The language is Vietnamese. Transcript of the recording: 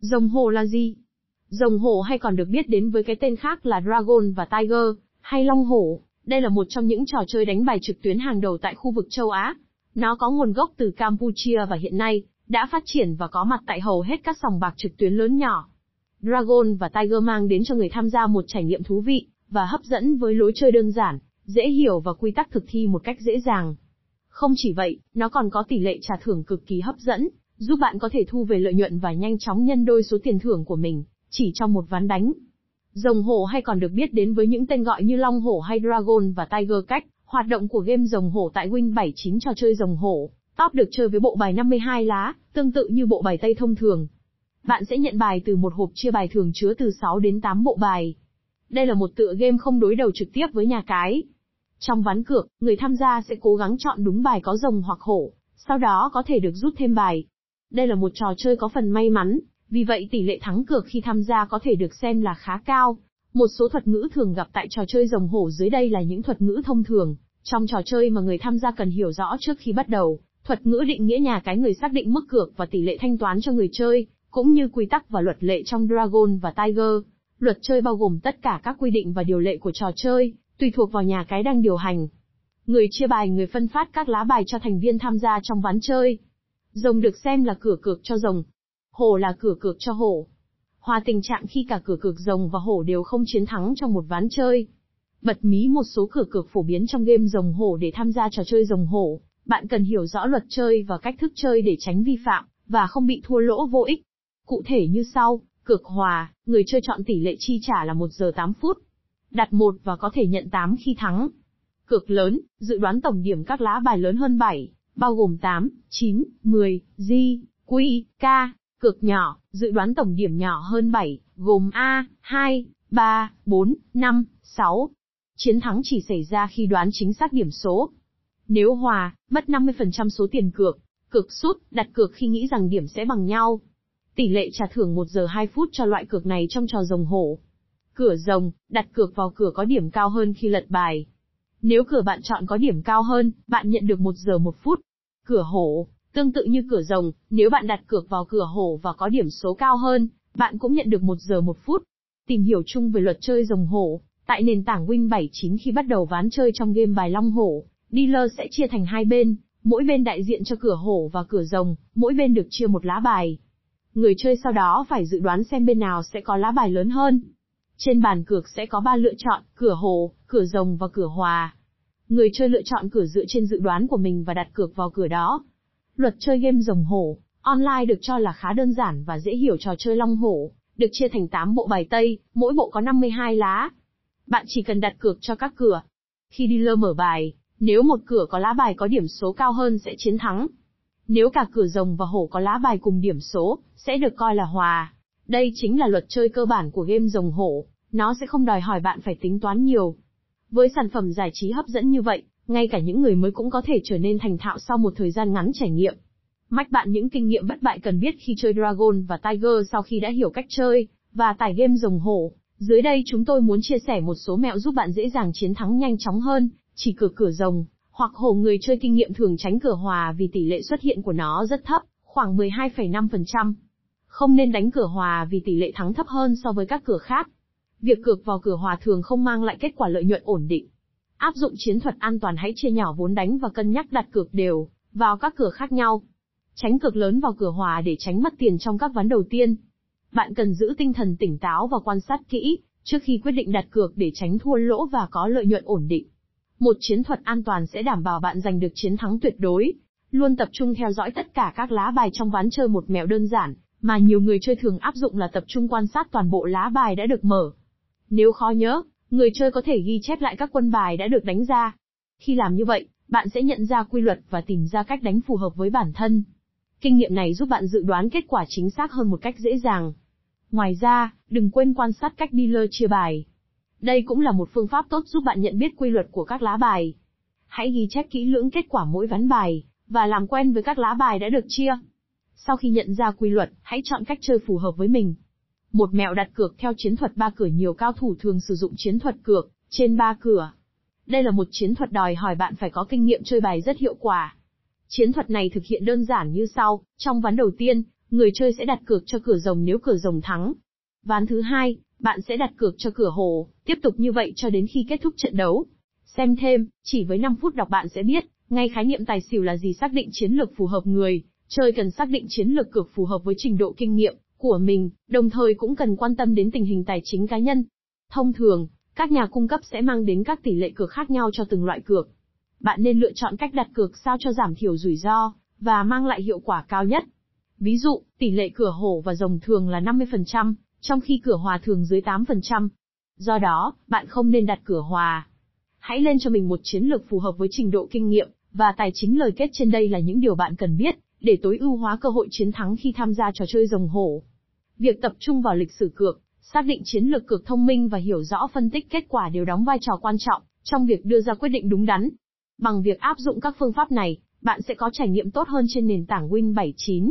Rồng hổ là gì? Rồng hổ hay còn được biết đến với cái tên khác là Dragon và Tiger, hay Long hổ. Đây là một trong những trò chơi đánh bài trực tuyến hàng đầu tại khu vực châu Á. Nó có nguồn gốc từ Campuchia và hiện nay, đã phát triển và có mặt tại hầu hết các sòng bạc trực tuyến lớn nhỏ. Dragon và Tiger mang đến cho người tham gia một trải nghiệm thú vị, và hấp dẫn với lối chơi đơn giản, dễ hiểu và quy tắc thực thi một cách dễ dàng. Không chỉ vậy, nó còn có tỷ lệ trả thưởng cực kỳ hấp dẫn, giúp bạn có thể thu về lợi nhuận và nhanh chóng nhân đôi số tiền thưởng của mình, chỉ trong một ván đánh. Rồng hổ hay còn được biết đến với những tên gọi như Long hổ hay Dragon và Tiger cách, hoạt động của game rồng hổ tại Win 79 trò chơi rồng hổ, top được chơi với bộ bài 52 lá, tương tự như bộ bài Tây thông thường. Bạn sẽ nhận bài từ một hộp chia bài thường chứa từ 6 đến 8 bộ bài. Đây là một tựa game không đối đầu trực tiếp với nhà cái. Trong ván cược, người tham gia sẽ cố gắng chọn đúng bài có rồng hoặc hổ, sau đó có thể được rút thêm bài. Đây là một trò chơi có phần may mắn, vì vậy tỷ lệ thắng cược khi tham gia có thể được xem là khá cao. Một số thuật ngữ thường gặp tại trò chơi rồng hổ dưới đây là những thuật ngữ thông thường, trong trò chơi mà người tham gia cần hiểu rõ trước khi bắt đầu. Thuật ngữ định nghĩa nhà cái người xác định mức cược và tỷ lệ thanh toán cho người chơi, cũng như quy tắc và luật lệ trong Dragon và Tiger. Luật chơi bao gồm tất cả các quy định và điều lệ của trò chơi, tùy thuộc vào nhà cái đang điều hành. Người chia bài người phân phát các lá bài cho thành viên tham gia trong ván chơi. Rồng được xem là cửa cược cho rồng. Hổ là cửa cược cho hổ. Hòa tình trạng khi cả cửa cược rồng và hổ đều không chiến thắng trong một ván chơi. Bật mí một số cửa cược phổ biến trong game rồng hổ để tham gia trò chơi rồng hổ. Bạn cần hiểu rõ luật chơi và cách thức chơi để tránh vi phạm, và không bị thua lỗ vô ích. Cụ thể như sau, cược hòa, người chơi chọn tỷ lệ chi trả là 1 giờ 8 phút. Đặt 1 và có thể nhận 8 khi thắng. Cược lớn, dự đoán tổng điểm các lá bài lớn hơn 7, bao gồm 8, 9, 10, G, Q, K. Cược nhỏ, dự đoán tổng điểm nhỏ hơn 7, gồm A, 2, 3, 4, 5, 6. Chiến thắng chỉ xảy ra khi đoán chính xác điểm số. Nếu hòa, mất 50% số tiền cược. Cược sút, đặt cược khi nghĩ rằng điểm sẽ bằng nhau. Tỷ lệ trả thưởng 1 giờ 2 phút cho loại cược này trong trò rồng hổ. Cửa rồng, đặt cược vào cửa có điểm cao hơn khi lật bài. Nếu cửa bạn chọn có điểm cao hơn, bạn nhận được 1 giờ 1 phút. Cửa hổ, tương tự như cửa rồng, nếu bạn đặt cược vào cửa hổ và có điểm số cao hơn, bạn cũng nhận được 1 giờ 1 phút. Tìm hiểu chung về luật chơi rồng hổ, tại nền tảng Win 79 khi bắt đầu ván chơi trong game bài Long Hổ, dealer sẽ chia thành hai bên, mỗi bên đại diện cho cửa hổ và cửa rồng, mỗi bên được chia một lá bài. Người chơi sau đó phải dự đoán xem bên nào sẽ có lá bài lớn hơn. Trên bàn cược sẽ có 3 lựa chọn, cửa hồ, cửa rồng và cửa hòa. Người chơi lựa chọn cửa dựa trên dự đoán của mình và đặt cược vào cửa đó. Luật chơi game rồng hổ, online được cho là khá đơn giản và dễ hiểu trò chơi long hổ, được chia thành 8 bộ bài tây, mỗi bộ có 52 lá. Bạn chỉ cần đặt cược cho các cửa. Khi dealer mở bài, nếu một cửa có lá bài có điểm số cao hơn sẽ chiến thắng. Nếu cả cửa rồng và hổ có lá bài cùng điểm số, sẽ được coi là hòa. Đây chính là luật chơi cơ bản của game rồng hổ, nó sẽ không đòi hỏi bạn phải tính toán nhiều. Với sản phẩm giải trí hấp dẫn như vậy, ngay cả những người mới cũng có thể trở nên thành thạo sau một thời gian ngắn trải nghiệm. Mách bạn những kinh nghiệm bất bại cần biết khi chơi Dragon và Tiger sau khi đã hiểu cách chơi, và tải game rồng hổ. Dưới đây chúng tôi muốn chia sẻ một số mẹo giúp bạn dễ dàng chiến thắng nhanh chóng hơn, chỉ cửa cửa rồng, hoặc hổ người chơi kinh nghiệm thường tránh cửa hòa vì tỷ lệ xuất hiện của nó rất thấp, khoảng 12,5%. Không nên đánh cửa hòa vì tỷ lệ thắng thấp hơn so với các cửa khác. Việc cược vào cửa hòa thường không mang lại kết quả lợi nhuận ổn định. Áp dụng chiến thuật an toàn hãy chia nhỏ vốn đánh và cân nhắc đặt cược đều vào các cửa khác nhau. Tránh cược lớn vào cửa hòa để tránh mất tiền trong các ván đầu tiên. Bạn cần giữ tinh thần tỉnh táo và quan sát kỹ trước khi quyết định đặt cược để tránh thua lỗ và có lợi nhuận ổn định. Một chiến thuật an toàn sẽ đảm bảo bạn giành được chiến thắng tuyệt đối. Luôn tập trung theo dõi tất cả các lá bài trong ván chơi một mẹo đơn giản, mà nhiều người chơi thường áp dụng là tập trung quan sát toàn bộ lá bài đã được mở. Nếu khó nhớ, người chơi có thể ghi chép lại các quân bài đã được đánh ra. Khi làm như vậy, bạn sẽ nhận ra quy luật và tìm ra cách đánh phù hợp với bản thân. Kinh nghiệm này giúp bạn dự đoán kết quả chính xác hơn một cách dễ dàng. Ngoài ra, đừng quên quan sát cách dealer chia bài. Đây cũng là một phương pháp tốt giúp bạn nhận biết quy luật của các lá bài. Hãy ghi chép kỹ lưỡng kết quả mỗi ván bài, và làm quen với các lá bài đã được chia. Sau khi nhận ra quy luật, hãy chọn cách chơi phù hợp với mình. Một mẹo đặt cược theo chiến thuật ba cửa nhiều cao thủ thường sử dụng chiến thuật cược trên ba cửa. Đây là một chiến thuật đòi hỏi bạn phải có kinh nghiệm chơi bài rất hiệu quả. Chiến thuật này thực hiện đơn giản như sau, trong ván đầu tiên, người chơi sẽ đặt cược cho cửa rồng nếu cửa rồng thắng. Ván thứ hai, bạn sẽ đặt cược cho cửa hồ. tiếp tục như vậy cho đến khi kết thúc trận đấu. Xem thêm, chỉ với 5 phút đọc bạn sẽ biết, ngay khái niệm tài xỉu là gì xác định chiến lược phù hợp người, chơi cần xác định chiến lược cược phù hợp với trình độ kinh nghiệm của mình, đồng thời cũng cần quan tâm đến tình hình tài chính cá nhân. Thông thường, các nhà cung cấp sẽ mang đến các tỷ lệ cược khác nhau cho từng loại cược. Bạn nên lựa chọn cách đặt cược sao cho giảm thiểu rủi ro và mang lại hiệu quả cao nhất. Ví dụ, tỷ lệ cửa hổ và rồng thường là 50%, trong khi cửa hòa thường dưới 8%. Do đó, bạn không nên đặt cửa hòa. Hãy lên cho mình một chiến lược phù hợp với trình độ kinh nghiệm và tài chính lời kết trên đây là những điều bạn cần biết để tối ưu hóa cơ hội chiến thắng khi tham gia trò chơi rồng hổ. Việc tập trung vào lịch sử cược, xác định chiến lược cược thông minh và hiểu rõ phân tích kết quả đều đóng vai trò quan trọng trong việc đưa ra quyết định đúng đắn. Bằng việc áp dụng các phương pháp này, bạn sẽ có trải nghiệm tốt hơn trên nền tảng Win79.